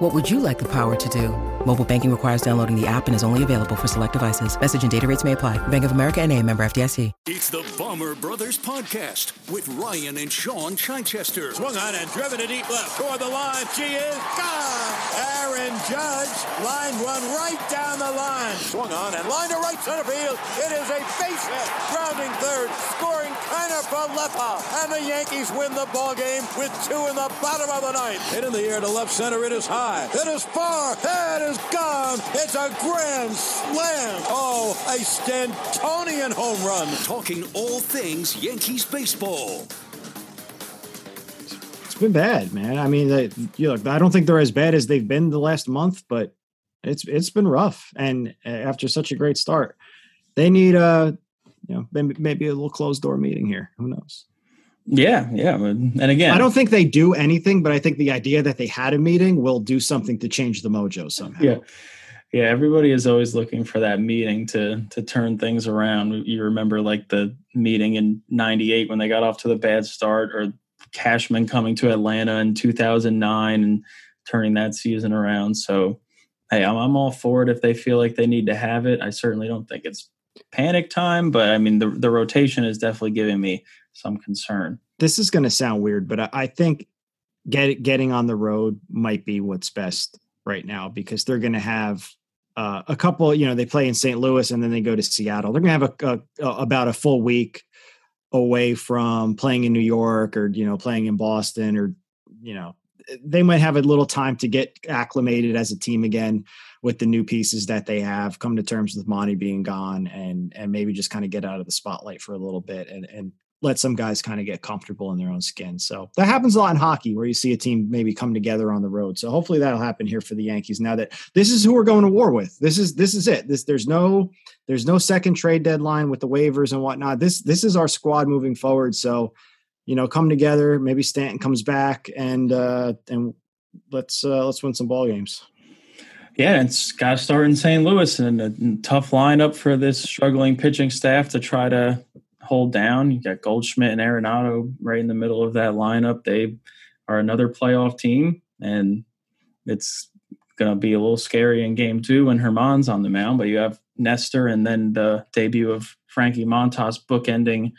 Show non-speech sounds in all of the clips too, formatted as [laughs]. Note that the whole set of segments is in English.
What would you like the power to do? Mobile banking requires downloading the app and is only available for select devices. Message and data rates may apply. Bank of America and a member FDIC. It's the Bomber Brothers Podcast with Ryan and Shaun Chichester. Swung on and driven to deep left toward the line. She is gone. Aaron Judge lined one right down the line. Swung on and lined to right center field. It is a base hit. Grounding third. Scoring Kiner Falefa. And the Yankees win the ball game with two in the bottom of the ninth. Hit in the air to left center. It is high. It is far. It is gone. It's a grand slam. Oh, a Stantonian home run. Talking all things Yankees baseball. It's been bad, man. I mean, they, you know, I don't think they're as bad as they've been the last month, but it's it's been rough. And uh, after such a great start, they need a you know maybe, maybe a little closed door meeting here. Who knows? Yeah, yeah. And again, I don't think they do anything, but I think the idea that they had a meeting will do something to change the mojo somehow. Yeah. Yeah, everybody is always looking for that meeting to to turn things around. You remember like the meeting in 98 when they got off to the bad start or Cashman coming to Atlanta in 2009 and turning that season around. So, hey, I'm, I'm all for it if they feel like they need to have it. I certainly don't think it's panic time, but I mean, the, the rotation is definitely giving me some concern. This is going to sound weird, but I, I think get, getting on the road might be what's best right now because they're going to have uh, a couple, you know, they play in St. Louis and then they go to Seattle. They're going to have a, a, a, about a full week away from playing in New York or, you know, playing in Boston or, you know, they might have a little time to get acclimated as a team again with the new pieces that they have, come to terms with Monty being gone and, and maybe just kind of get out of the spotlight for a little bit and, and let some guys kind of get comfortable in their own skin. So that happens a lot in hockey where you see a team maybe come together on the road. So hopefully that'll happen here for the Yankees now that this is who we're going to war with. This is this is it. This there's no there's no second trade deadline with the waivers and whatnot. This this is our squad moving forward. So, you know, come together, maybe Stanton comes back and uh and let's uh let's win some ball games. Yeah, it's got to start in St. Louis and a tough lineup for this struggling pitching staff to try to hold down. You got Goldschmidt and Arenado right in the middle of that lineup. They are another playoff team, and it's going to be a little scary in game two when German's on the mound. But you have Nestor and then the debut of Frankie Montas bookending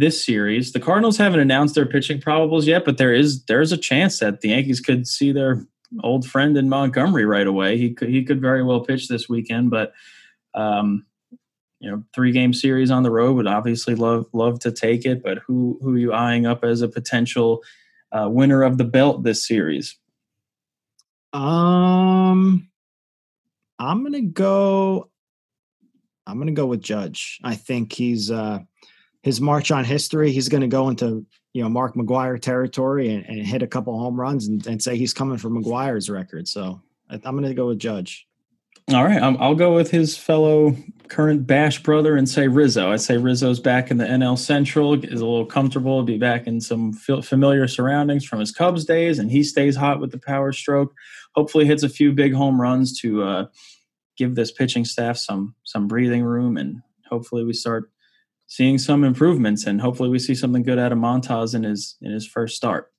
this series. The Cardinals haven't announced their pitching probables yet, but there is there's a chance that the Yankees could see their old friend in Montgomery right away. He could he could very well pitch this weekend, but um, you know three game series on the road would obviously love love to take it but who who are you eyeing up as a potential uh, winner of the belt this series um i'm gonna go i'm gonna go with judge i think he's uh his march on history he's gonna go into you know mark mcgwire territory and, and hit a couple home runs and, and say he's coming for mcgwire's record so i'm gonna go with judge all right, I'll go with his fellow current Bash brother and say Rizzo. I say Rizzo's back in the NL Central, is a little comfortable, be back in some familiar surroundings from his Cubs days, and he stays hot with the power stroke. Hopefully, hits a few big home runs to uh, give this pitching staff some some breathing room, and hopefully, we start seeing some improvements, and hopefully, we see something good out of Montas in his in his first start.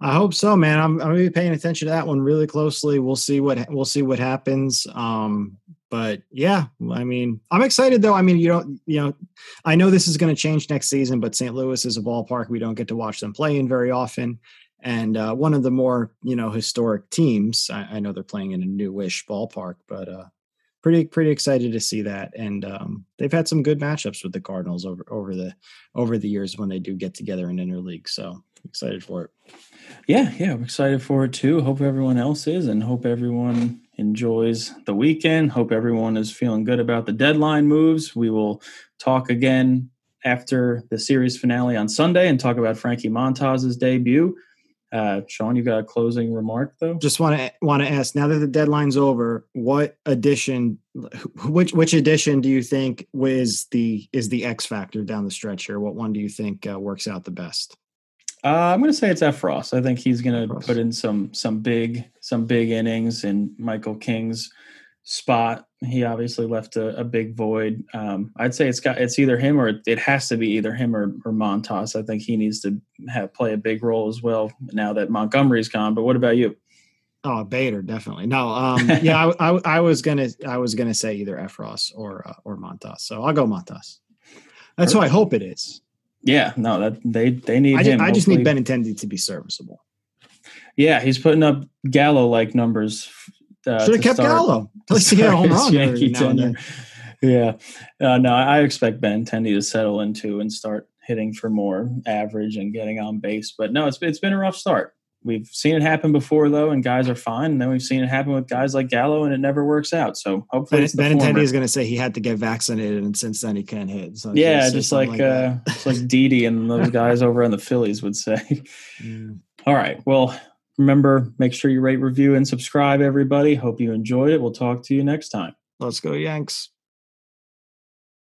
I hope so, man. I'm, I'm gonna be paying attention to that one really closely. We'll see what we'll see what happens. Um, but yeah, I mean, I'm excited though. I mean, you don't, you know, I know this is going to change next season, but St. Louis is a ballpark we don't get to watch them play in very often, and uh, one of the more you know historic teams. I, I know they're playing in a newish ballpark, but uh, pretty pretty excited to see that. And um, they've had some good matchups with the Cardinals over over the over the years when they do get together in interleague. So excited for it. Yeah, yeah, I'm excited for it too. Hope everyone else is, and hope everyone enjoys the weekend. Hope everyone is feeling good about the deadline moves. We will talk again after the series finale on Sunday and talk about Frankie Montas's debut. Uh, Shaun, you got a closing remark though? Just want to want to ask now that the deadline's over, what addition, which which addition do you think was the is the X factor down the stretch here? What one do you think uh, works out the best? Uh, I'm going to say it's Effross. I think he's going to put in some some big some big innings in Michael King's spot. He obviously left a, a big void. Um, I'd say it's got it's either him or it has to be either him or, or Montas. I think he needs to have play a big role as well now that Montgomery's gone. But what about you? Oh, Bader definitely. No, um, [laughs] yeah, I, I, I, was gonna I was gonna say either Effross or uh, or Montas. So I'll go Montas. That's who I hope it is. Yeah, no, that they they need I him. Just, I just need Benintendi to be serviceable. Yeah, he's putting up Gallo like numbers uh, Should have kept Gallo. At least he get a home run. Yankee Yeah. Uh, no, I expect Ben Benintendi to settle into and start hitting for more average and getting on base. But no, it's it's been a rough start. We've seen it happen before though, and guys are fine. And then we've seen it happen with guys like Gallo, and it never works out. So hopefully, ben, Benintendi is going to say he had to get vaccinated, and since then he can't hit. So yeah, just like, like uh, like Didi and those [laughs] guys over on the Phillies would say. Mm. All right, well, Remember, make sure you rate, review, and subscribe, everybody. Hope you enjoyed it. We'll talk to you next time. Let's go, Yanks.